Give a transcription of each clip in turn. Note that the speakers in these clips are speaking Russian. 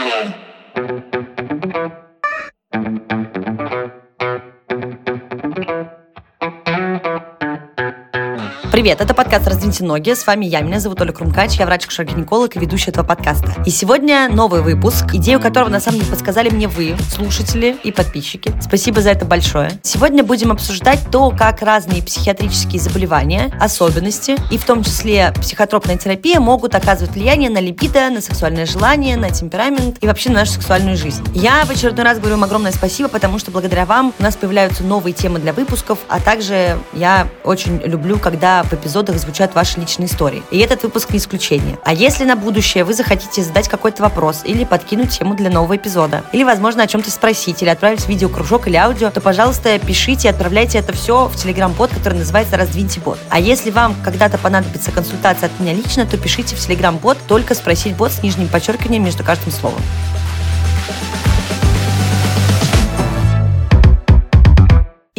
Bye. Привет, это подкаст «Раздвиньте ноги». С вами я, меня зовут Оля Крумкач, я врач-гинеколог и ведущая этого подкаста. И сегодня новый выпуск, идею которого на самом деле подсказали мне вы, слушатели и подписчики. Спасибо за это большое. Сегодня будем обсуждать то, как разные психиатрические заболевания, особенности и в том числе психотропная терапия могут оказывать влияние на либидо, на сексуальное желание, на темперамент и вообще на нашу сексуальную жизнь. Я в очередной раз говорю вам огромное спасибо, потому что благодаря вам у нас появляются новые темы для выпусков, а также я очень люблю, когда в эпизодах звучат ваши личные истории. И этот выпуск не исключение. А если на будущее вы захотите задать какой-то вопрос или подкинуть тему для нового эпизода, или, возможно, о чем-то спросить, или отправить видеокружок или аудио, то, пожалуйста, пишите и отправляйте это все в телеграм-бот, который называется «Раздвиньте бот». А если вам когда-то понадобится консультация от меня лично, то пишите в телеграм-бот только «Спросить бот» с нижним подчеркиванием между каждым словом.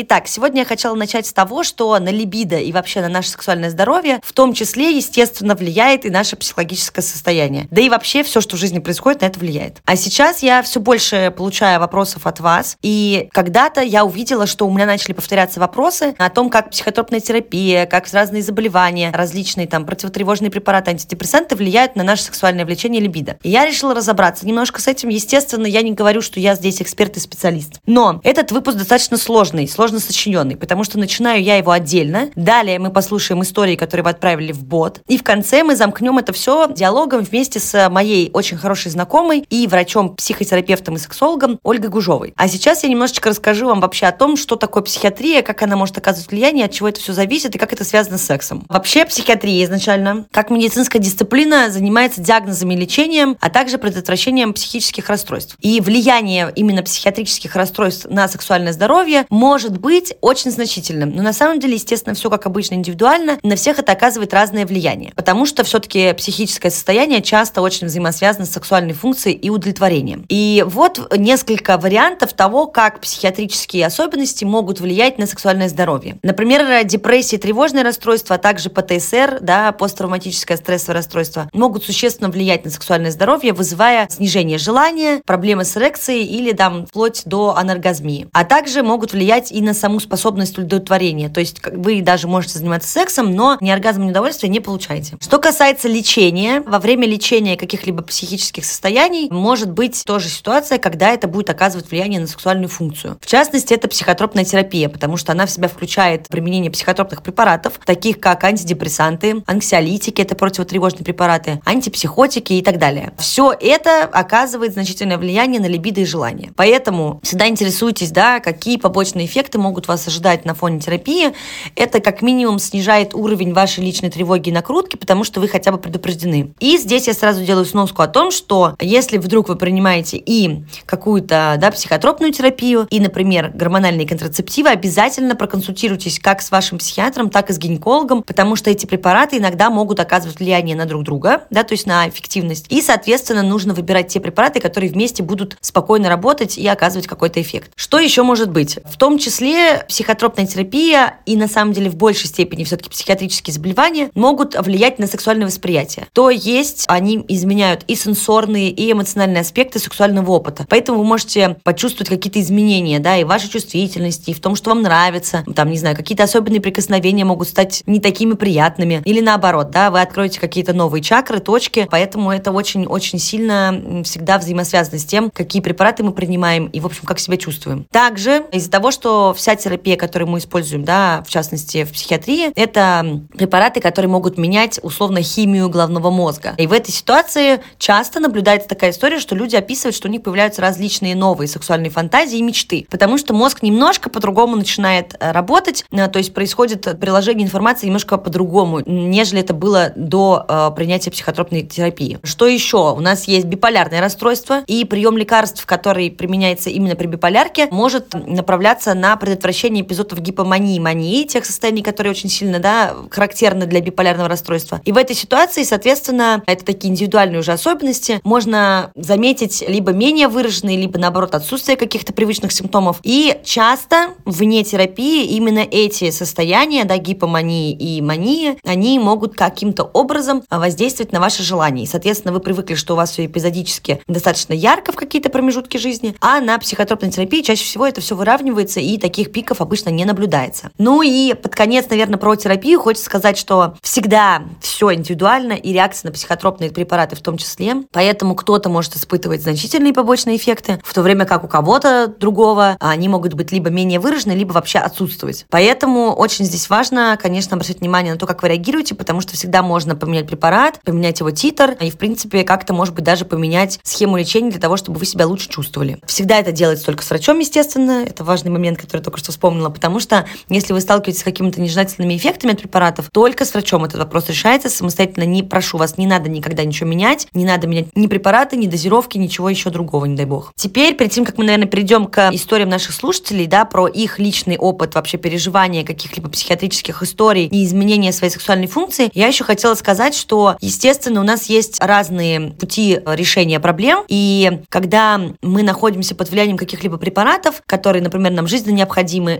Итак, сегодня я хотела начать с того, что на либидо и вообще на наше сексуальное здоровье в том числе, естественно, влияет и наше психологическое состояние. Да и вообще все, что в жизни происходит, на это влияет. А сейчас я все больше получаю вопросов от вас, и когда-то я увидела, что у меня начали повторяться вопросы о том, как психотропная терапия, как разные заболевания, различные там противотревожные препараты, антидепрессанты влияют на наше сексуальное влечение либидо. И я решила разобраться немножко с этим. Естественно, я не говорю, что я здесь эксперт и специалист. Но этот выпуск достаточно сложный, сложный сложно сочиненный, потому что начинаю я его отдельно. Далее мы послушаем истории, которые вы отправили в бот. И в конце мы замкнем это все диалогом вместе с моей очень хорошей знакомой и врачом, психотерапевтом и сексологом Ольгой Гужовой. А сейчас я немножечко расскажу вам вообще о том, что такое психиатрия, как она может оказывать влияние, от чего это все зависит и как это связано с сексом. Вообще психиатрия изначально, как медицинская дисциплина, занимается диагнозами и лечением, а также предотвращением психических расстройств. И влияние именно психиатрических расстройств на сексуальное здоровье может быть очень значительным. Но на самом деле, естественно, все как обычно индивидуально, на всех это оказывает разное влияние. Потому что все-таки психическое состояние часто очень взаимосвязано с сексуальной функцией и удовлетворением. И вот несколько вариантов того, как психиатрические особенности могут влиять на сексуальное здоровье. Например, депрессия, тревожное расстройство, а также ПТСР, да, посттравматическое стрессовое расстройство, могут существенно влиять на сексуальное здоровье, вызывая снижение желания, проблемы с эрекцией или там вплоть до анаргазмии. А также могут влиять и на на саму способность удовлетворения. То есть вы даже можете заниматься сексом, но ни оргазм, ни удовольствия не получаете. Что касается лечения, во время лечения каких-либо психических состояний может быть тоже ситуация, когда это будет оказывать влияние на сексуальную функцию. В частности, это психотропная терапия, потому что она в себя включает применение психотропных препаратов, таких как антидепрессанты, анксиолитики, это противотревожные препараты, антипсихотики и так далее. Все это оказывает значительное влияние на либидо и желание. Поэтому всегда интересуйтесь, да, какие побочные эффекты могут вас ожидать на фоне терапии, это как минимум снижает уровень вашей личной тревоги и накрутки, потому что вы хотя бы предупреждены. И здесь я сразу делаю сноску о том, что если вдруг вы принимаете и какую-то да, психотропную терапию, и, например, гормональные контрацептивы, обязательно проконсультируйтесь как с вашим психиатром, так и с гинекологом, потому что эти препараты иногда могут оказывать влияние на друг друга, да, то есть на эффективность. И, соответственно, нужно выбирать те препараты, которые вместе будут спокойно работать и оказывать какой-то эффект. Что еще может быть? В том числе числе психотропная терапия и на самом деле в большей степени все-таки психиатрические заболевания могут влиять на сексуальное восприятие. То есть они изменяют и сенсорные, и эмоциональные аспекты сексуального опыта. Поэтому вы можете почувствовать какие-то изменения, да, и в вашей чувствительности, и в том, что вам нравится. Там, не знаю, какие-то особенные прикосновения могут стать не такими приятными. Или наоборот, да, вы откроете какие-то новые чакры, точки. Поэтому это очень-очень сильно всегда взаимосвязано с тем, какие препараты мы принимаем и, в общем, как себя чувствуем. Также из-за того, что вся терапия, которую мы используем, да, в частности в психиатрии, это препараты, которые могут менять условно химию головного мозга. И в этой ситуации часто наблюдается такая история, что люди описывают, что у них появляются различные новые сексуальные фантазии и мечты, потому что мозг немножко по-другому начинает э, работать, э, то есть происходит приложение информации немножко по-другому, нежели это было до э, принятия психотропной терапии. Что еще? У нас есть биполярное расстройство, и прием лекарств, который применяется именно при биполярке, может направляться на предотвращение эпизодов гипомании, мании, тех состояний, которые очень сильно, да, характерны для биполярного расстройства. И в этой ситуации, соответственно, это такие индивидуальные уже особенности, можно заметить либо менее выраженные, либо, наоборот, отсутствие каких-то привычных симптомов. И часто вне терапии именно эти состояния, да, гипомании и мании, они могут каким-то образом воздействовать на ваши желания. И, соответственно, вы привыкли, что у вас все эпизодически достаточно ярко в какие-то промежутки жизни, а на психотропной терапии чаще всего это все выравнивается, и таких пиков обычно не наблюдается. Ну и под конец, наверное, про терапию хочется сказать, что всегда все индивидуально, и реакция на психотропные препараты в том числе. Поэтому кто-то может испытывать значительные побочные эффекты, в то время как у кого-то другого они могут быть либо менее выражены, либо вообще отсутствовать. Поэтому очень здесь важно, конечно, обращать внимание на то, как вы реагируете, потому что всегда можно поменять препарат, поменять его титр, и, в принципе, как-то, может быть, даже поменять схему лечения для того, чтобы вы себя лучше чувствовали. Всегда это делается только с врачом, естественно. Это важный момент, который я только что вспомнила, потому что если вы сталкиваетесь с какими-то нежелательными эффектами от препаратов, только с врачом этот вопрос решается. Самостоятельно не прошу вас, не надо никогда ничего менять, не надо менять ни препараты, ни дозировки, ничего еще другого, не дай бог. Теперь, перед тем, как мы, наверное, перейдем к историям наших слушателей, да, про их личный опыт вообще переживания каких-либо психиатрических историй и изменения своей сексуальной функции, я еще хотела сказать, что, естественно, у нас есть разные пути решения проблем, и когда мы находимся под влиянием каких-либо препаратов, которые, например, нам жизненно необходимы,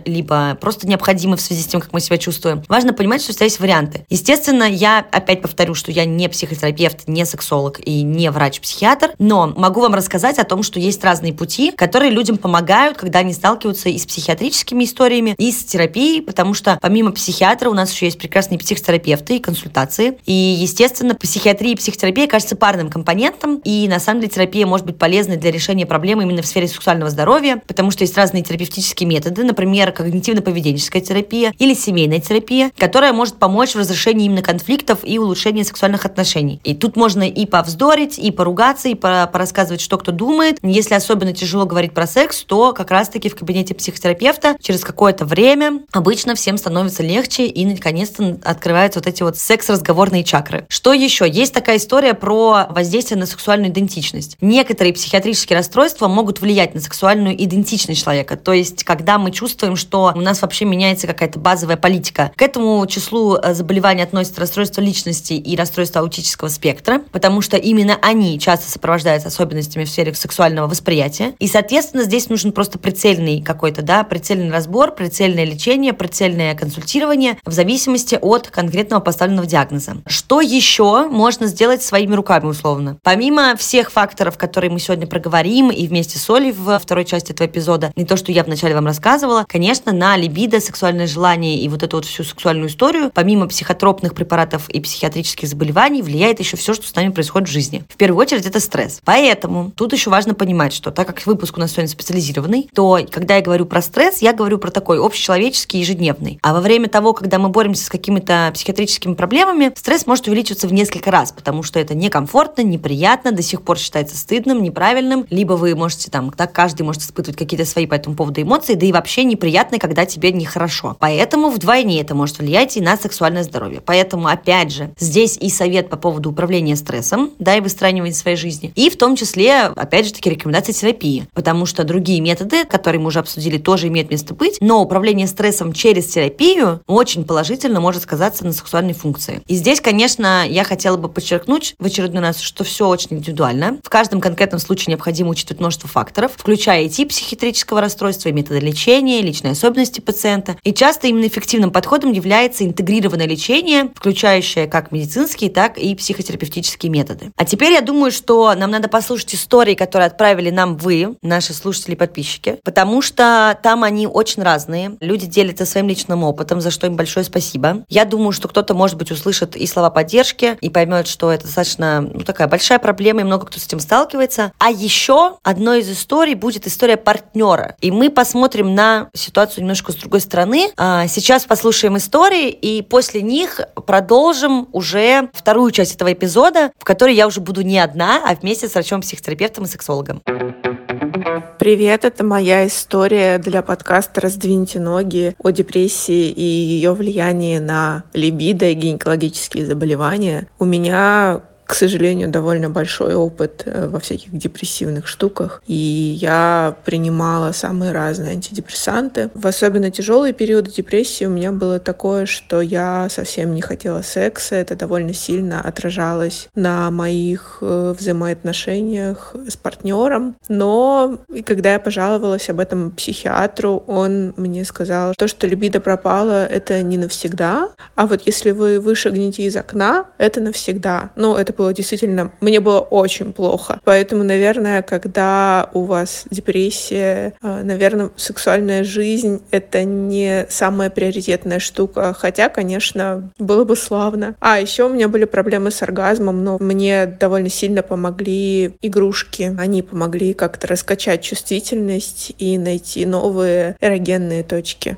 либо просто необходимы в связи с тем, как мы себя чувствуем, важно понимать, что у есть варианты. Естественно, я опять повторю, что я не психотерапевт, не сексолог и не врач-психиатр, но могу вам рассказать о том, что есть разные пути, которые людям помогают, когда они сталкиваются и с психиатрическими историями, и с терапией, потому что помимо психиатра у нас еще есть прекрасные психотерапевты и консультации. И, естественно, психиатрия и психотерапия кажется парным компонентом, и на самом деле терапия может быть полезной для решения проблемы именно в сфере сексуального здоровья, потому что есть разные терапевтические методы, например, когнитивно-поведенческая терапия или семейная терапия, которая может помочь в разрешении именно конфликтов и улучшении сексуальных отношений. И тут можно и повздорить, и поругаться, и порассказывать, что кто думает. Если особенно тяжело говорить про секс, то как раз-таки в кабинете психотерапевта через какое-то время обычно всем становится легче и наконец-то открываются вот эти вот секс-разговорные чакры. Что еще? Есть такая история про воздействие на сексуальную идентичность. Некоторые психиатрические расстройства могут влиять на сексуальную идентичность человека. То есть, когда мы чувствуем, что у нас вообще меняется какая-то базовая политика. К этому числу э, заболеваний относятся расстройство личности и расстройство аутического спектра, потому что именно они часто сопровождаются особенностями в сфере сексуального восприятия. И, соответственно, здесь нужен просто прицельный какой-то, да, прицельный разбор, прицельное лечение, прицельное консультирование в зависимости от конкретного поставленного диагноза. Что еще можно сделать своими руками, условно? Помимо всех факторов, которые мы сегодня проговорим и вместе с Олей в второй части этого эпизода, не то, что я вначале вам рассказывала, конечно, на либидо, сексуальное желание и вот эту вот всю сексуальную историю, помимо психотропных препаратов и психиатрических заболеваний, влияет еще все, что с нами происходит в жизни. В первую очередь это стресс. Поэтому тут еще важно понимать, что так как выпуск у нас сегодня специализированный, то когда я говорю про стресс, я говорю про такой общечеловеческий, ежедневный. А во время того, когда мы боремся с какими-то психиатрическими проблемами, стресс может увеличиваться в несколько раз, потому что это некомфортно, неприятно, до сих пор считается стыдным, неправильным, либо вы можете там, так каждый может испытывать какие-то свои по этому поводу эмоции, да и вообще неприятно, когда тебе нехорошо. Поэтому вдвойне это может влиять и на сексуальное здоровье. Поэтому, опять же, здесь и совет по поводу управления стрессом, да, и выстраивания своей жизни, и в том числе, опять же таки, рекомендации терапии, потому что другие методы, которые мы уже обсудили, тоже имеют место быть, но управление стрессом через терапию очень положительно может сказаться на сексуальной функции. И здесь, конечно, я хотела бы подчеркнуть в очередной раз, что все очень индивидуально. В каждом конкретном случае необходимо учитывать множество факторов, включая и тип психиатрического расстройства, и методы лечения, и личные особенности пациента. И часто именно эффективным подходом является интегрированное лечение, включающее как медицинские, так и психотерапевтические методы. А теперь я думаю, что нам надо послушать истории, которые отправили нам вы, наши слушатели и подписчики, потому что там они очень разные. Люди делятся своим личным опытом, за что им большое спасибо. Я думаю, что кто-то, может быть, услышит и слова поддержки, и поймет, что это достаточно ну, такая большая проблема, и много кто с этим сталкивается. А еще одной из историй будет история партнера. И мы посмотрим на ситуацию немножко с другой стороны. А, сейчас послушаем истории, и после них продолжим уже вторую часть этого эпизода, в которой я уже буду не одна, а вместе с врачом-психотерапевтом и сексологом. Привет, это моя история для подкаста «Раздвиньте ноги» о депрессии и ее влиянии на либидо и гинекологические заболевания. У меня к сожалению, довольно большой опыт э, во всяких депрессивных штуках, и я принимала самые разные антидепрессанты. В особенно тяжелые периоды депрессии у меня было такое, что я совсем не хотела секса, это довольно сильно отражалось на моих э, взаимоотношениях с партнером, но когда я пожаловалась об этом психиатру, он мне сказал, то, что либидо пропало, это не навсегда, а вот если вы вышагнете из окна, это навсегда. Ну, это было действительно... Мне было очень плохо. Поэтому, наверное, когда у вас депрессия, э, наверное, сексуальная жизнь — это не самая приоритетная штука. Хотя, конечно, было бы славно. А еще у меня были проблемы с оргазмом, но мне довольно сильно помогли игрушки. Они помогли как-то раскачать чувствительность и найти новые эрогенные точки.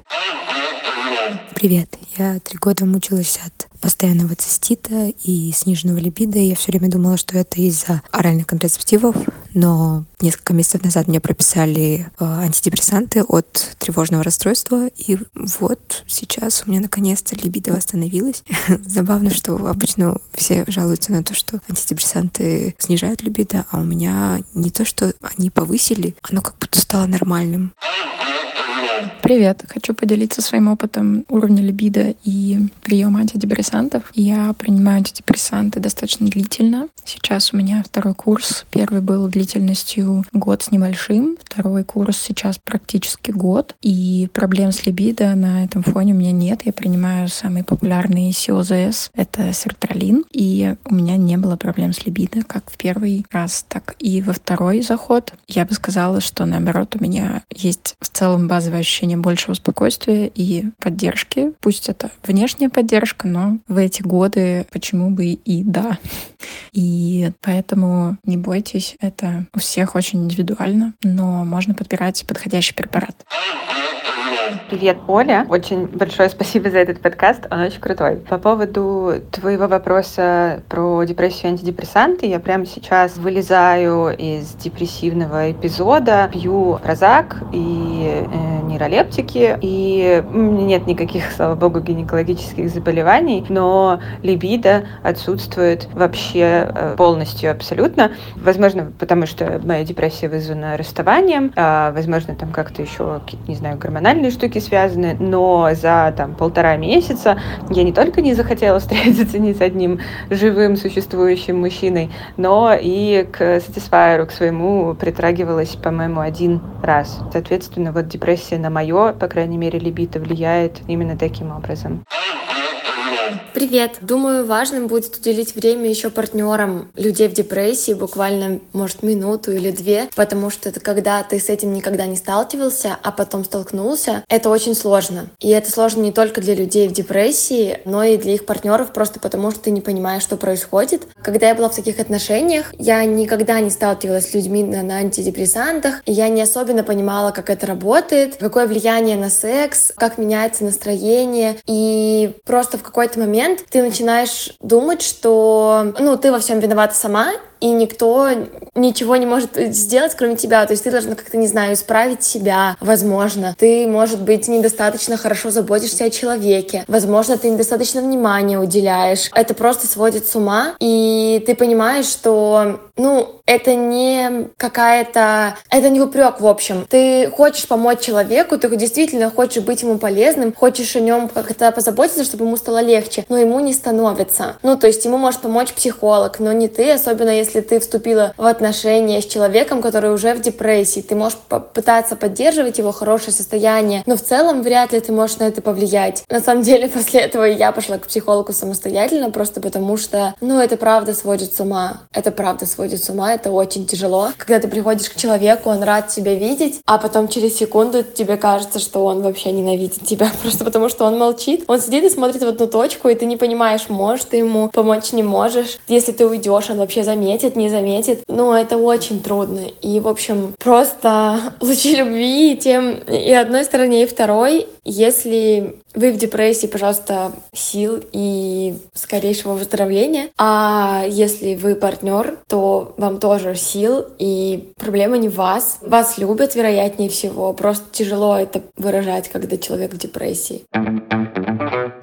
Привет, я три года мучилась от постоянного цистита и сниженного либидо. Я все время думала, что это из-за оральных контрацептивов, но несколько месяцев назад мне прописали э, антидепрессанты от тревожного расстройства, и вот сейчас у меня наконец-то либидо восстановилась. Забавно, что обычно все жалуются на то, что антидепрессанты снижают либидо, а у меня не то, что они повысили, оно как будто стало нормальным. Привет! Хочу поделиться своим опытом уровня либидо и приема антидепрессантов. Я принимаю антидепрессанты достаточно длительно. Сейчас у меня второй курс. Первый был длительностью год с небольшим. Второй курс сейчас практически год. И проблем с либидо на этом фоне у меня нет. Я принимаю самый популярный СИОЗС. Это сертралин. И у меня не было проблем с либидо как в первый раз, так и во второй заход. Я бы сказала, что наоборот у меня есть в целом базовое ощущение большего спокойствия и поддержки. Пусть это внешняя поддержка, но в эти годы почему бы и да. И поэтому не бойтесь, это у всех очень индивидуально, но можно подбирать подходящий препарат. Привет, Оля. Очень большое спасибо за этот подкаст, он очень крутой. По поводу твоего вопроса про депрессию и антидепрессанты, я прямо сейчас вылезаю из депрессивного эпизода, пью прозак и э, нейролептики, и нет никаких, слава богу, гинекологических заболеваний, но либидо отсутствует вообще э, полностью абсолютно. Возможно, потому что моя депрессия вызвана расставанием, а, возможно, там как-то еще, не знаю, гормональные штуки связаны, но за там полтора месяца я не только не захотела встретиться ни с одним живым существующим мужчиной, но и к Satisfyer, к своему притрагивалась, по-моему, один раз. Соответственно, вот депрессия на мое, по крайней мере, либидо влияет именно таким образом. Привет! Думаю, важным будет уделить время еще партнерам людей в депрессии, буквально, может, минуту или две, потому что это когда ты с этим никогда не сталкивался, а потом столкнулся, это очень сложно. И это сложно не только для людей в депрессии, но и для их партнеров, просто потому что ты не понимаешь, что происходит. Когда я была в таких отношениях, я никогда не сталкивалась с людьми на, на антидепрессантах, и я не особенно понимала, как это работает, какое влияние на секс, как меняется настроение, и просто в какой-то момент ты начинаешь думать, что ну, ты во всем виновата сама, и никто ничего не может сделать, кроме тебя. То есть ты должна как-то, не знаю, исправить себя, возможно. Ты, может быть, недостаточно хорошо заботишься о человеке. Возможно, ты недостаточно внимания уделяешь. Это просто сводит с ума, и ты понимаешь, что, ну, это не какая-то... Это не упрек, в общем. Ты хочешь помочь человеку, ты действительно хочешь быть ему полезным, хочешь о нем как-то позаботиться, чтобы ему стало легче, но ему не становится. Ну, то есть ему может помочь психолог, но не ты, особенно если если ты вступила в отношения с человеком, который уже в депрессии, ты можешь попытаться поддерживать его хорошее состояние, но в целом вряд ли ты можешь на это повлиять. На самом деле, после этого я пошла к психологу самостоятельно, просто потому что, ну, это правда сводит с ума. Это правда сводит с ума, это очень тяжело. Когда ты приходишь к человеку, он рад тебя видеть, а потом через секунду тебе кажется, что он вообще ненавидит тебя, просто потому что он молчит. Он сидит и смотрит в одну точку, и ты не понимаешь, можешь ты ему помочь, не можешь. Если ты уйдешь, он вообще заметит, заметит, не заметит. Но это очень трудно. И, в общем, просто лучи любви тем и одной стороне, и второй. Если вы в депрессии, пожалуйста, сил и скорейшего выздоровления. А если вы партнер, то вам тоже сил, и проблема не в вас. Вас любят, вероятнее всего. Просто тяжело это выражать, когда человек в депрессии.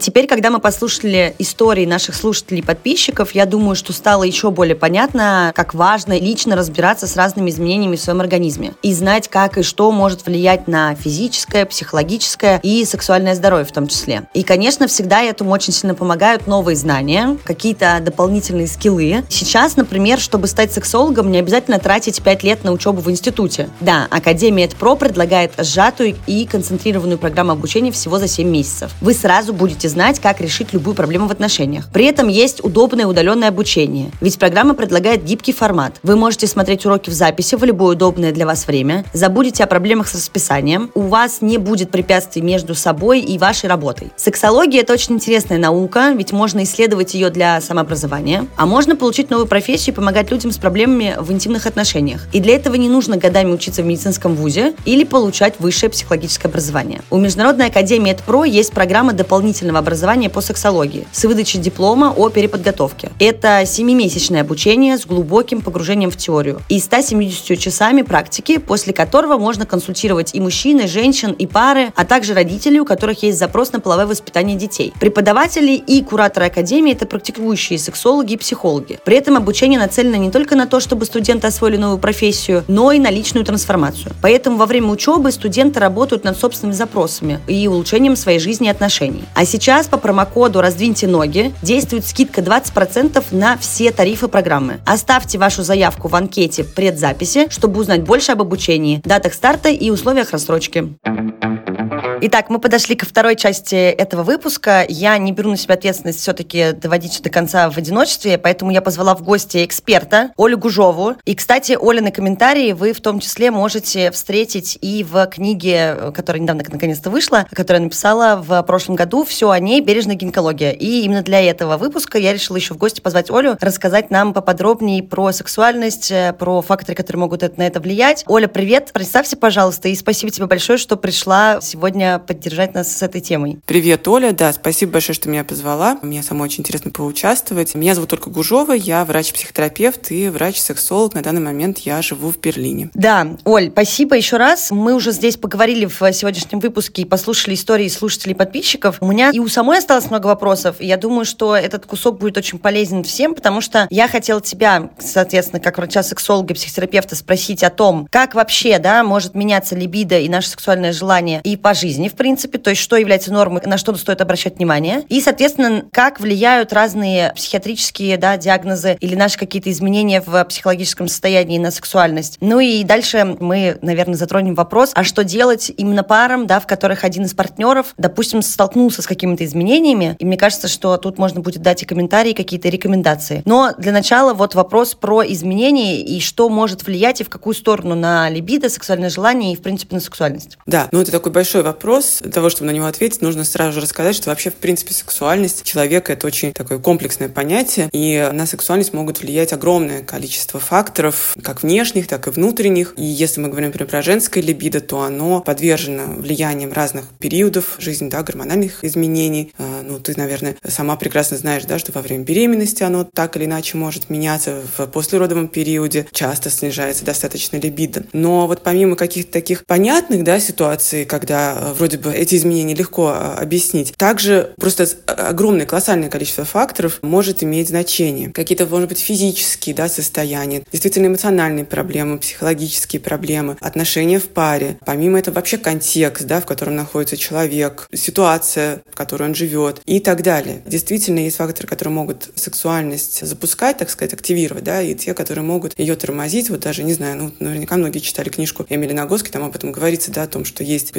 Теперь, когда мы послушали истории наших слушателей и подписчиков, я думаю, что стало еще более понятно, как важно лично разбираться с разными изменениями в своем организме и знать, как и что может влиять на физическое, психологическое и сексуальное здоровье в том числе. И, конечно, всегда этому очень сильно помогают новые знания, какие-то дополнительные скиллы. Сейчас, например, чтобы стать сексологом, не обязательно тратить 5 лет на учебу в институте. Да, Академия ЭдПро предлагает сжатую и концентрированную программу обучения всего за 7 месяцев. Вы сразу будете знать, как решить любую проблему в отношениях. При этом есть удобное удаленное обучение, ведь программа предлагает гибкий формат. Вы можете смотреть уроки в записи в любое удобное для вас время, забудете о проблемах с расписанием, у вас не будет препятствий между собой и вашей работой. Сексология – это очень интересная наука, ведь можно исследовать ее для самообразования, а можно получить новую профессию и помогать людям с проблемами в интимных отношениях. И для этого не нужно годами учиться в медицинском вузе или получать высшее психологическое образование. У Международной академии ЭдПро есть программа дополнительного образования по сексологии с выдачей диплома о переподготовке. Это семимесячное обучение с глубоким погружением в теорию и 170 часами практики, после которого можно консультировать и мужчин, и женщин, и пары, а также родителей, у которых есть запрос на половое воспитание детей. Преподаватели и кураторы академии – это практикующие сексологи и психологи. При этом обучение нацелено не только на то, чтобы студенты освоили новую профессию, но и на личную трансформацию. Поэтому во время учебы студенты работают над собственными запросами и улучшением своей жизни и отношений. А сейчас по промокоду «Раздвиньте ноги» действует скидка 20% на все тарифы программы. Оставьте вашу заявку в анкете предзаписи, чтобы узнать больше об обучении, датах старта и условиях рассрочки. Итак, мы подошли ко второй части этого выпуска. Я не беру на себя ответственность все-таки доводить все до конца в одиночестве, поэтому я позвала в гости эксперта Олю Гужову. И, кстати, Олины комментарии вы в том числе можете встретить и в книге, которая недавно наконец-то вышла, которую я написала в прошлом году «Все о ней. Бережная гинекология». И именно для этого выпуска я решила еще в гости позвать Олю, рассказать нам поподробнее про сексуальность, про факторы, которые могут на это влиять. Оля, привет! Представься, пожалуйста, и спасибо тебе большое, что пришла сегодня поддержать нас с этой темой. Привет, Оля. Да, спасибо большое, что меня позвала. Мне самой очень интересно поучаствовать. Меня зовут Ольга Гужова, я врач-психотерапевт и врач-сексолог. На данный момент я живу в Берлине. Да, Оль, спасибо еще раз. Мы уже здесь поговорили в сегодняшнем выпуске и послушали истории слушателей и подписчиков. У меня и у самой осталось много вопросов, и я думаю, что этот кусок будет очень полезен всем, потому что я хотела тебя, соответственно, как врача-сексолога и психотерапевта спросить о том, как вообще, да, может меняться либидо и наше сексуальное желание и по жизни, жизни, в принципе, то есть что является нормой, на что стоит обращать внимание, и, соответственно, как влияют разные психиатрические да, диагнозы или наши какие-то изменения в психологическом состоянии на сексуальность. Ну и дальше мы, наверное, затронем вопрос, а что делать именно парам, да, в которых один из партнеров, допустим, столкнулся с какими-то изменениями, и мне кажется, что тут можно будет дать и комментарии, какие-то рекомендации. Но для начала вот вопрос про изменения и что может влиять и в какую сторону на либидо, сексуальное желание и, в принципе, на сексуальность. Да, ну это такой большой вопрос, вопрос. Для того, чтобы на него ответить, нужно сразу же рассказать, что вообще, в принципе, сексуальность человека — это очень такое комплексное понятие, и на сексуальность могут влиять огромное количество факторов, как внешних, так и внутренних. И если мы говорим, например, про женское либидо, то оно подвержено влиянием разных периодов жизни, да, гормональных изменений. А, ну, ты, наверное, сама прекрасно знаешь, да, что во время беременности оно так или иначе может меняться, в послеродовом периоде часто снижается достаточно либидо. Но вот помимо каких-то таких понятных, да, ситуаций, когда вроде бы эти изменения легко а, объяснить. Также просто огромное, колоссальное количество факторов может иметь значение. Какие-то, может быть, физические да, состояния, действительно эмоциональные проблемы, психологические проблемы, отношения в паре. Помимо этого вообще контекст, да, в котором находится человек, ситуация, в которой он живет и так далее. Действительно, есть факторы, которые могут сексуальность запускать, так сказать, активировать, да, и те, которые могут ее тормозить. Вот даже, не знаю, ну, наверняка многие читали книжку Эмили Нагоски, там об этом говорится, да, о том, что есть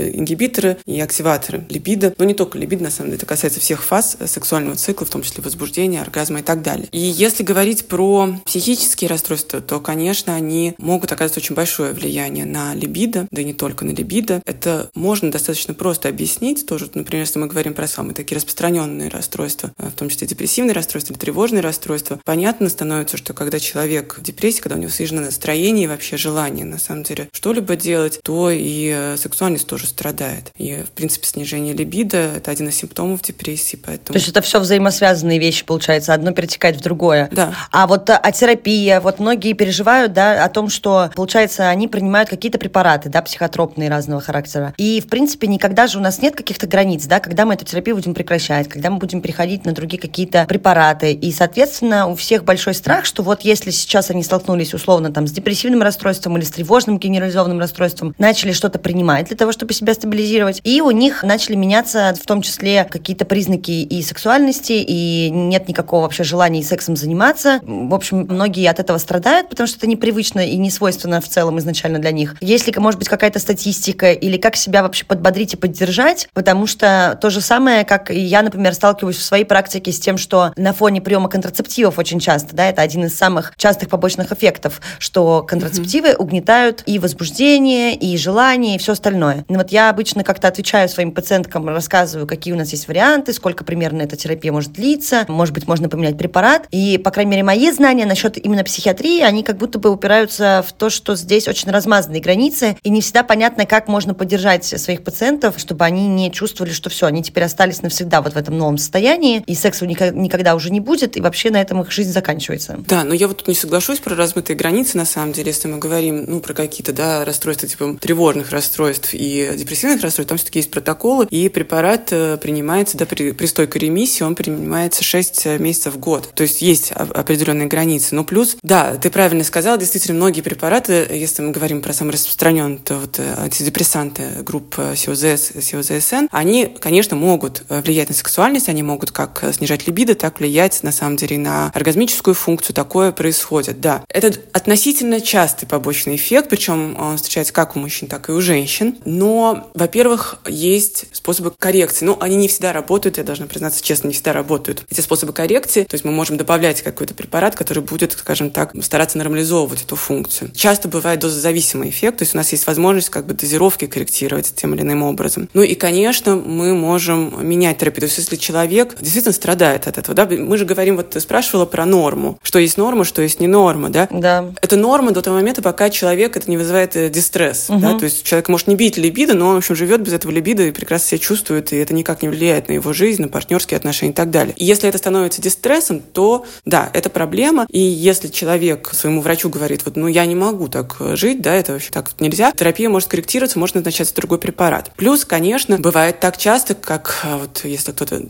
ингибиторы, и активаторы либидо. Но не только либидо, на самом деле, это касается всех фаз сексуального цикла, в том числе возбуждения, оргазма и так далее. И если говорить про психические расстройства, то, конечно, они могут оказывать очень большое влияние на либидо, да и не только на либидо. Это можно достаточно просто объяснить. Тоже, например, если мы говорим про самые такие распространенные расстройства, э, в том числе депрессивные расстройства или тревожные расстройства, понятно становится, что когда человек в депрессии, когда у него снижено настроение и вообще желание, на самом деле, что-либо делать, то и э, сексуальность тоже страдает. И, в принципе, снижение либидо — это один из симптомов депрессии, поэтому... То есть это все взаимосвязанные вещи, получается, одно перетекает в другое. Да. А вот а терапия, вот многие переживают, да, о том, что, получается, они принимают какие-то препараты, да, психотропные разного характера. И, в принципе, никогда же у нас нет каких-то границ, да, когда мы эту терапию будем прекращать, когда мы будем переходить на другие какие-то препараты. И, соответственно, у всех большой страх, что вот если сейчас они столкнулись условно там с депрессивным расстройством или с тревожным генерализованным расстройством, начали что-то принимать для того, чтобы себя стабилизировать, и у них начали меняться в том числе какие-то признаки и сексуальности, и нет никакого вообще желания сексом заниматься. В общем, многие от этого страдают, потому что это непривычно и не свойственно в целом изначально для них. Если, может быть, какая-то статистика или как себя вообще подбодрить и поддержать, потому что то же самое, как и я, например, сталкиваюсь в своей практике с тем, что на фоне приема контрацептивов очень часто, да, это один из самых частых побочных эффектов, что контрацептивы mm-hmm. угнетают и возбуждение, и желание, и все остальное. И вот я обычно как-то отвечаю своим пациенткам, рассказываю, какие у нас есть варианты, сколько примерно эта терапия может длиться, может быть, можно поменять препарат. И, по крайней мере, мои знания насчет именно психиатрии, они как будто бы упираются в то, что здесь очень размазанные границы, и не всегда понятно, как можно поддержать своих пациентов, чтобы они не чувствовали, что все, они теперь остались навсегда вот в этом новом состоянии, и секса никогда уже не будет, и вообще на этом их жизнь заканчивается. Да, но я вот тут не соглашусь про размытые границы, на самом деле, если мы говорим, ну, про какие-то, да, расстройства типа тревожных расстройств и депрессивных расстройств, там все-таки есть протоколы, и препарат э, принимается, да, при, при стойкой ремиссии он принимается 6 э, месяцев в год. То есть есть определенные границы. Но плюс, да, ты правильно сказал, действительно, многие препараты, если мы говорим про самые распространенные, то вот э, антидепрессанты групп СИОЗС, СИОЗСН, они, конечно, могут влиять на сексуальность, они могут как снижать либидо, так влиять, на самом деле, на оргазмическую функцию. Такое происходит, да. Это относительно частый побочный эффект, причем он встречается как у мужчин, так и у женщин. Но, во-первых, есть способы коррекции. Ну, они не всегда работают, я должна признаться честно, не всегда работают. Эти способы коррекции, то есть мы можем добавлять какой-то препарат, который будет, скажем так, стараться нормализовывать эту функцию. Часто бывает дозозависимый эффект, то есть у нас есть возможность как бы дозировки корректировать тем или иным образом. Ну и, конечно, мы можем менять терапию. То есть если человек действительно страдает от этого, да, мы же говорим, вот ты спрашивала про норму, что есть норма, что есть не норма, да? Да. Это норма до того момента, пока человек это не вызывает э, дистресс, угу. да, то есть человек может не бить либидо, но он, в общем, живет без этого либидо и прекрасно себя чувствует, и это никак не влияет на его жизнь, на партнерские отношения и так далее. И если это становится дистрессом, то да, это проблема. И если человек своему врачу говорит, вот, ну, я не могу так э, жить, да, это вообще так нельзя, терапия может корректироваться, может назначаться другой препарат. Плюс, конечно, бывает так часто, как э, вот если кто-то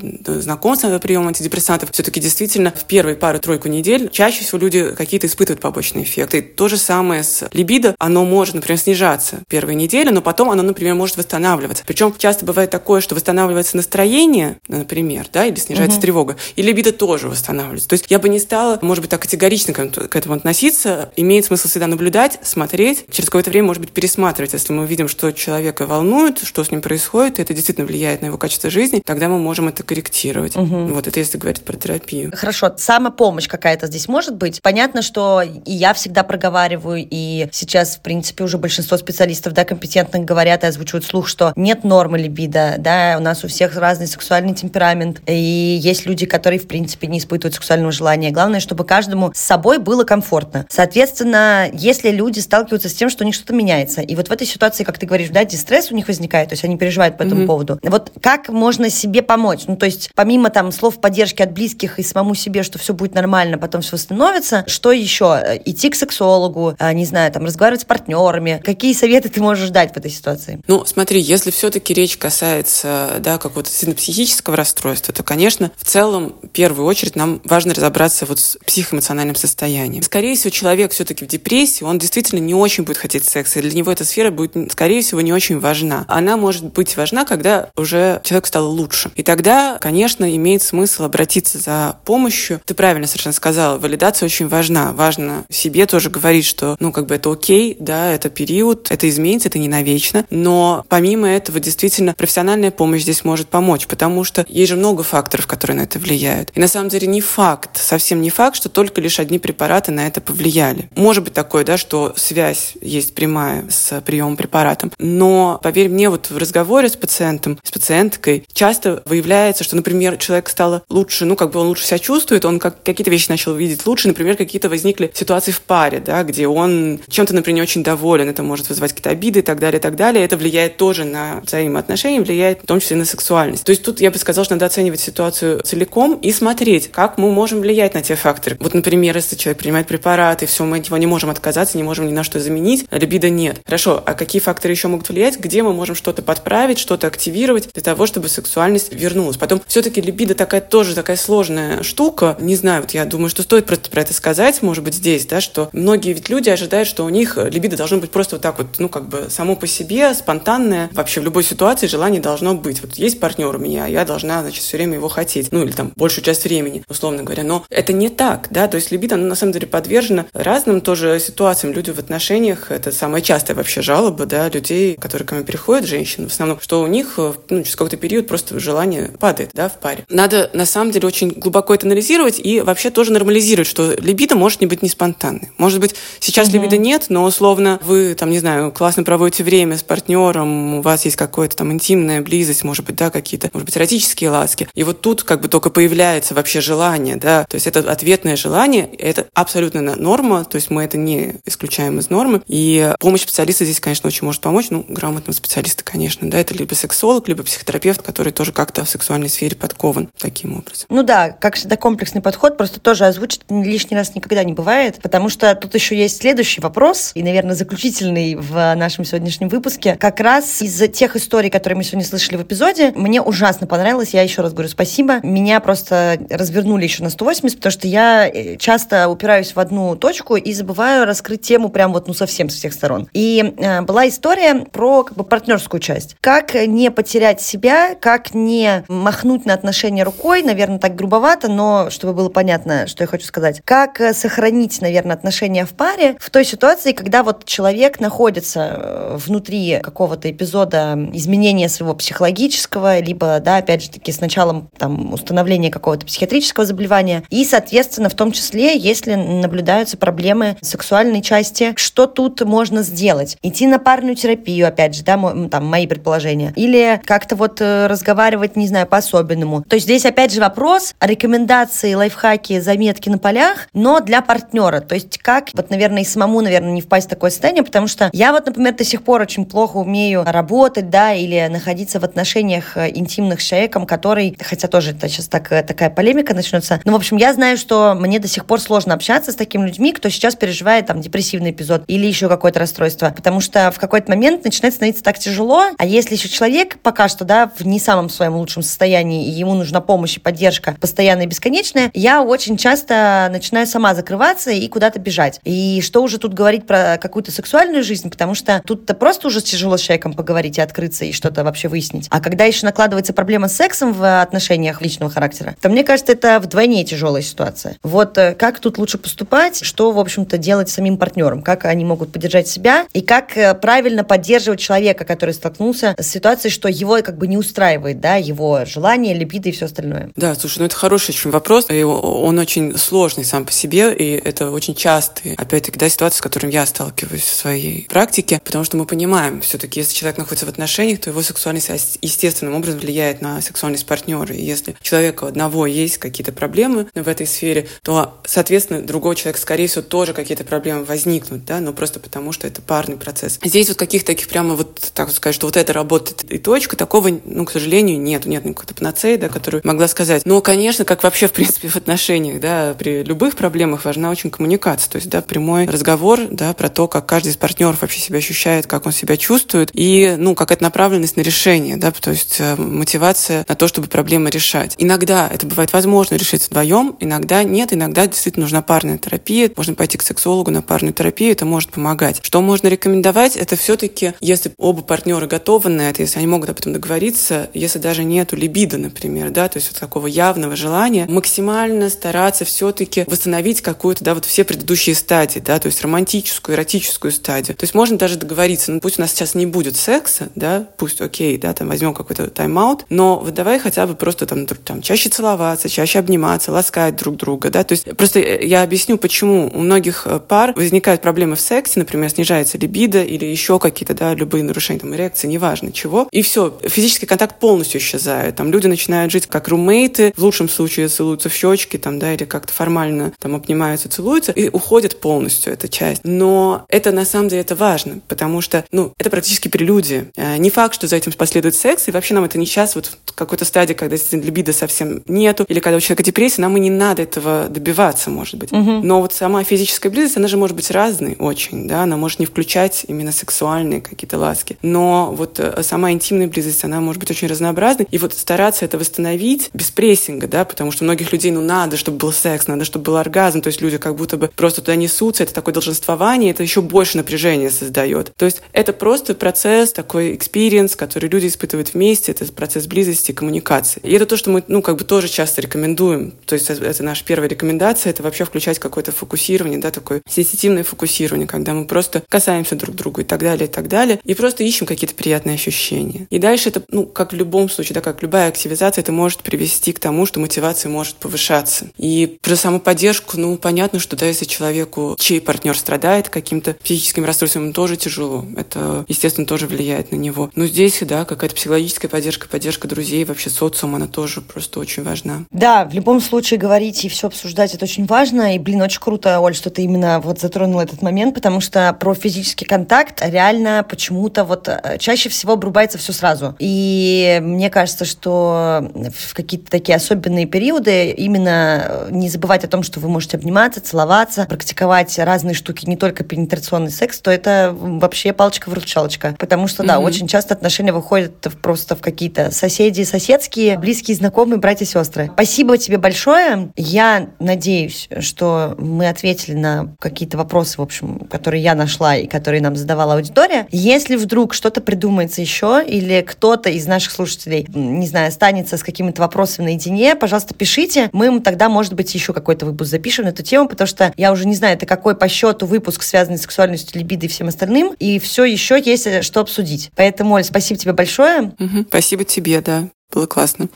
знаком с приемом антидепрессантов, все-таки действительно в первые пару-тройку недель чаще всего люди какие-то испытывают побочные эффекты. То же самое с либидо, оно может, например, снижаться первые недели, но потом оно, например, может восстанавливаться. Причем часто бывает такое, что восстанавливается настроение, например, да, или снижается угу. тревога, и либидо тоже восстанавливается. То есть я бы не стала, может быть, так категорично к этому относиться. Имеет смысл всегда наблюдать, смотреть, через какое-то время, может быть, пересматривать. Если мы видим, что человека волнует, что с ним происходит, и это действительно влияет на его качество жизни, тогда мы можем это корректировать. Угу. Вот это если говорить про терапию. Хорошо, самопомощь какая-то здесь может быть? Понятно, что и я всегда проговариваю, и сейчас, в принципе, уже большинство специалистов, да, компетентных говорят и озвучивают слух, что нет нормы либидо, да, у нас у всех разный сексуальный темперамент, и есть люди, которые, в принципе, не испытывают сексуального желания. Главное, чтобы каждому с собой было комфортно. Соответственно, если люди сталкиваются с тем, что у них что-то меняется, и вот в этой ситуации, как ты говоришь, да, дистресс у них возникает, то есть они переживают по этому mm-hmm. поводу. Вот как можно себе помочь? Ну, то есть, помимо там слов поддержки от близких и самому себе, что все будет нормально, потом все восстановится, что еще? Идти к сексологу, а, не знаю, там, разговаривать с партнерами. Какие советы ты можешь дать в этой ситуации? Ну, смотри, если все-таки речь касается, да, какого-то психического расстройства, то, конечно, в целом, в первую очередь, нам важно разобраться вот с психоэмоциональным состоянием. Скорее всего, человек все-таки в депрессии, он действительно не очень будет хотеть секса, и для него эта сфера будет, скорее всего, не очень важна. Она может быть важна, когда уже человек стал лучше. И тогда, конечно, имеет смысл обратиться за помощью. Ты правильно совершенно сказала, валидация очень важна. Важно себе тоже говорить, что, ну, как бы это окей, да, это период, это изменится, это не навечно. Но помимо этого, действительно, профессиональная помощь здесь может помочь, потому что есть же много факторов, которые на это влияют. И на самом деле не факт, совсем не факт, что только лишь одни препараты на это повлияли. Может быть такое, да, что связь есть прямая с приемом препаратом. Но, поверь мне, вот в разговоре с пациентом, с пациенткой, часто выявляется, что, например, человек стало лучше, ну, как бы он лучше себя чувствует, он как, какие-то вещи начал видеть лучше, например, какие-то возникли ситуации в паре, да, где он чем-то, например, не очень доволен, это может вызывать какие-то обиды и так далее, и так далее. Это влияет тоже на взаимоотношения влияет в том числе на сексуальность. То есть тут я бы сказала, что надо оценивать ситуацию целиком и смотреть, как мы можем влиять на те факторы. Вот, например, если человек принимает препараты, все, мы от него не можем отказаться, не можем ни на что заменить, либидо нет. Хорошо, а какие факторы еще могут влиять? Где мы можем что-то подправить, что-то активировать для того, чтобы сексуальность вернулась? Потом все-таки либидо такая тоже такая сложная штука. Не знаю, вот я думаю, что стоит просто про это сказать, может быть, здесь, да, что многие ведь люди ожидают, что у них либидо должно быть просто вот так вот, ну, как бы само по себе, спонтанное. Вообще в любой ситуации желание должно быть. Вот есть партнер у меня, я должна, значит, все время его хотеть. Ну, или там большую часть времени, условно говоря. Но это не так, да, то есть либидо, оно на самом деле подвержено разным тоже ситуациям. Люди в отношениях, это самая частая вообще жалоба, да, людей, которые ко мне приходят, женщин, в основном, что у них, ну, через какой-то период просто желание падает, да, в паре. Надо, на самом деле, очень глубоко это анализировать и вообще тоже нормализировать, что либидо может не быть не спонтанной. Может быть, сейчас угу. либидо нет, но условно вы, там, не знаю, классно проводите время с партнером, у вас есть какое-то там интимная близость, может быть, да, какие-то, может быть, эротические ласки. И вот тут как бы только появляется вообще желание, да, то есть это ответное желание, это абсолютно норма, то есть мы это не исключаем из нормы. И помощь специалиста здесь, конечно, очень может помочь, ну, грамотного специалиста, конечно, да, это либо сексолог, либо психотерапевт, который тоже как-то в сексуальной сфере подкован таким образом. Ну да, как всегда комплексный подход, просто тоже озвучить лишний раз никогда не бывает, потому что тут еще есть следующий вопрос, и, наверное, заключительный в нашем сегодняшнем выпуске. Как раз тех историй, которые мы сегодня слышали в эпизоде, мне ужасно понравилось, я еще раз говорю спасибо. Меня просто развернули еще на 180, потому что я э, часто упираюсь в одну точку и забываю раскрыть тему прям вот ну совсем со всех сторон. И э, была история про как бы партнерскую часть. Как не потерять себя, как не махнуть на отношения рукой, наверное, так грубовато, но чтобы было понятно, что я хочу сказать. Как э, сохранить, наверное, отношения в паре в той ситуации, когда вот человек находится э, внутри какого-то эпизода изменения своего психологического, либо, да, опять же таки, с началом там установления какого-то психиатрического заболевания, и, соответственно, в том числе, если наблюдаются проблемы сексуальной части, что тут можно сделать? Идти на парную терапию, опять же, да, там мои предположения, или как-то вот э, разговаривать, не знаю, по-особенному. То есть здесь, опять же, вопрос рекомендации, лайфхаки, заметки на полях, но для партнера. То есть как, вот, наверное, и самому, наверное, не впасть в такое состояние, потому что я вот, например, до сих пор очень плохо умею работать, да, или находиться в отношениях э, интимных с человеком, который, хотя тоже это сейчас так, э, такая полемика начнется, но, в общем, я знаю, что мне до сих пор сложно общаться с такими людьми, кто сейчас переживает там депрессивный эпизод или еще какое-то расстройство, потому что в какой-то момент начинает становиться так тяжело, а если еще человек пока что, да, в не самом своем лучшем состоянии, и ему нужна помощь и поддержка постоянная и бесконечная, я очень часто начинаю сама закрываться и куда-то бежать. И что уже тут говорить про какую-то сексуальную жизнь, потому что тут-то просто уже тяжело с человеком поговорить и открыться и что-то вообще выяснить. А когда еще накладывается проблема с сексом в отношениях личного характера, то мне кажется, это вдвойне тяжелая ситуация. Вот э, как тут лучше поступать, что, в общем-то, делать самим партнерам, как они могут поддержать себя и как э, правильно поддерживать человека, который столкнулся с ситуацией, что его как бы не устраивает, да, его желание, либидо и все остальное. Да, слушай, ну это хороший очень вопрос, и он очень сложный сам по себе, и это очень частые, опять-таки, да, ситуации, с которыми я сталкиваюсь в своей практике, потому что мы понимаем, все-таки, если человек находится в отношениях, то его сексуальность естественным образом влияет на сексуальность партнера. И если у человека одного есть какие-то проблемы в этой сфере, то, соответственно, другой человек, скорее всего, тоже какие-то проблемы возникнут, да, но просто потому, что это парный процесс. Здесь вот каких-то таких прямо вот, так сказать, что вот это работает и точка, такого, ну, к сожалению, нет. Нет никакой панацеи, да, которую могла сказать. Но, конечно, как вообще, в принципе, в отношениях, да, при любых проблемах важна очень коммуникация, то есть, да, прямой разговор, да, про то, как каждый из партнеров вообще себя ощущает, как он себя чувствует, и, ну, какая-то направленность на решение, да, то есть э, мотивация на то, чтобы проблемы решать. Иногда это бывает возможно решить вдвоем, иногда нет, иногда действительно нужна парная терапия, можно пойти к сексологу на парную терапию, это может помогать. Что можно рекомендовать, это все-таки, если оба партнера готовы на это, если они могут об этом договориться, если даже нету либидо, например, да, то есть вот такого явного желания, максимально стараться все-таки восстановить какую-то, да, вот все предыдущие стадии, да, то есть романтическую, эротическую стадию. То есть можно даже договориться, ну пусть у нас сейчас не будет секса, да, пусть окей, да, там возьмем какой-то тайм-аут, но вот давай хотя бы просто там, там чаще целоваться, чаще обниматься, ласкать друг друга, да, то есть просто э, я объясню, почему у многих э, пар возникают проблемы в сексе, например, снижается либидо или еще какие-то, да, любые нарушения, там, эрекции, неважно чего, и все, физический контакт полностью исчезает, там люди начинают жить как румейты, в лучшем случае целуются в щечки, там, да, или как-то формально там обнимаются, целуются, и уходит полностью эта часть. Но это на самом деле это важно, потому что, ну, это практически прелюдия Э, не факт, что за этим последует секс, и вообще нам это не сейчас, вот какой-то стадии, когда либидо совсем нету, или когда у человека депрессия, нам и не надо этого добиваться, может быть. Угу. Но вот сама физическая близость, она же может быть разной очень, да, она может не включать именно сексуальные какие-то ласки. Но вот э, сама интимная близость, она может быть очень разнообразной, и вот стараться это восстановить без прессинга, да, потому что многих людей, ну, надо, чтобы был секс, надо, чтобы был оргазм, то есть люди как будто бы просто туда несутся, это такое долженствование, это еще больше напряжения создает. То есть это просто процесс, такой experience, который люди испытывают вместе, это процесс близости, коммуникации. И это то, что мы, ну, как бы тоже часто рекомендуем. То есть это наша первая рекомендация, это вообще включать какое-то фокусирование, да, такое сенситивное фокусирование, когда мы просто касаемся друг друга и так далее, и так далее, и просто ищем какие-то приятные ощущения. И дальше это, ну, как в любом случае, да, как любая активизация, это может привести к тому, что мотивация может повышаться. И про саму поддержку, ну, понятно, что, да, если человеку, чей партнер страдает каким-то психическим расстройством, тоже тяжело. Это, естественно, тоже влияет на него. Но здесь, да, какая-то психологическая поддержка, поддержка друзей, вообще социум, она тоже просто очень важна. Да, в любом случае говорить и все обсуждать, это очень важно. И, блин, очень круто, Оль, что ты именно вот затронула этот момент, потому что про физический контакт реально почему-то вот э, чаще всего обрубается все сразу. И мне кажется, что в какие-то такие особенные периоды именно э, не забывать о том, что вы можете обниматься, целоваться, практиковать разные штуки, не только пенетрационный секс, то это вообще палочка-выручалочка. Потому что, да, mm-hmm. очень часто отношения выходят просто в какие-то соседи, соседские, близкие, знакомые, братья, сестры. Спасибо тебе большое. Я надеюсь, что мы ответили на какие-то вопросы, в общем, которые я нашла и которые нам задавала аудитория. Если вдруг что-то придумается еще или кто-то из наших слушателей, не знаю, останется с какими-то вопросами наедине, пожалуйста, пишите. Мы тогда, может быть, еще какой-то выпуск запишем на эту тему, потому что я уже не знаю, это какой по счету выпуск, связанный с сексуальностью, либидой и всем остальным, и все еще есть э, что обсудить. Поэтому, Оль, спасибо тебе большое. Угу, спасибо тебе, да. Было классно.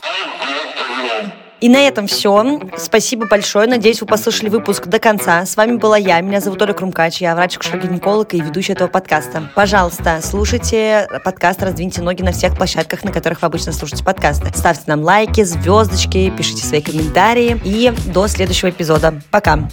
И на этом все. Спасибо большое. Надеюсь, вы послушали выпуск до конца. С вами была я. Меня зовут Оля Крумкач. Я врач-гинеколог и ведущая этого подкаста. Пожалуйста, слушайте подкаст «Раздвиньте ноги» на всех площадках, на которых вы обычно слушаете подкасты. Ставьте нам лайки, звездочки, пишите свои комментарии. И до следующего эпизода. Пока.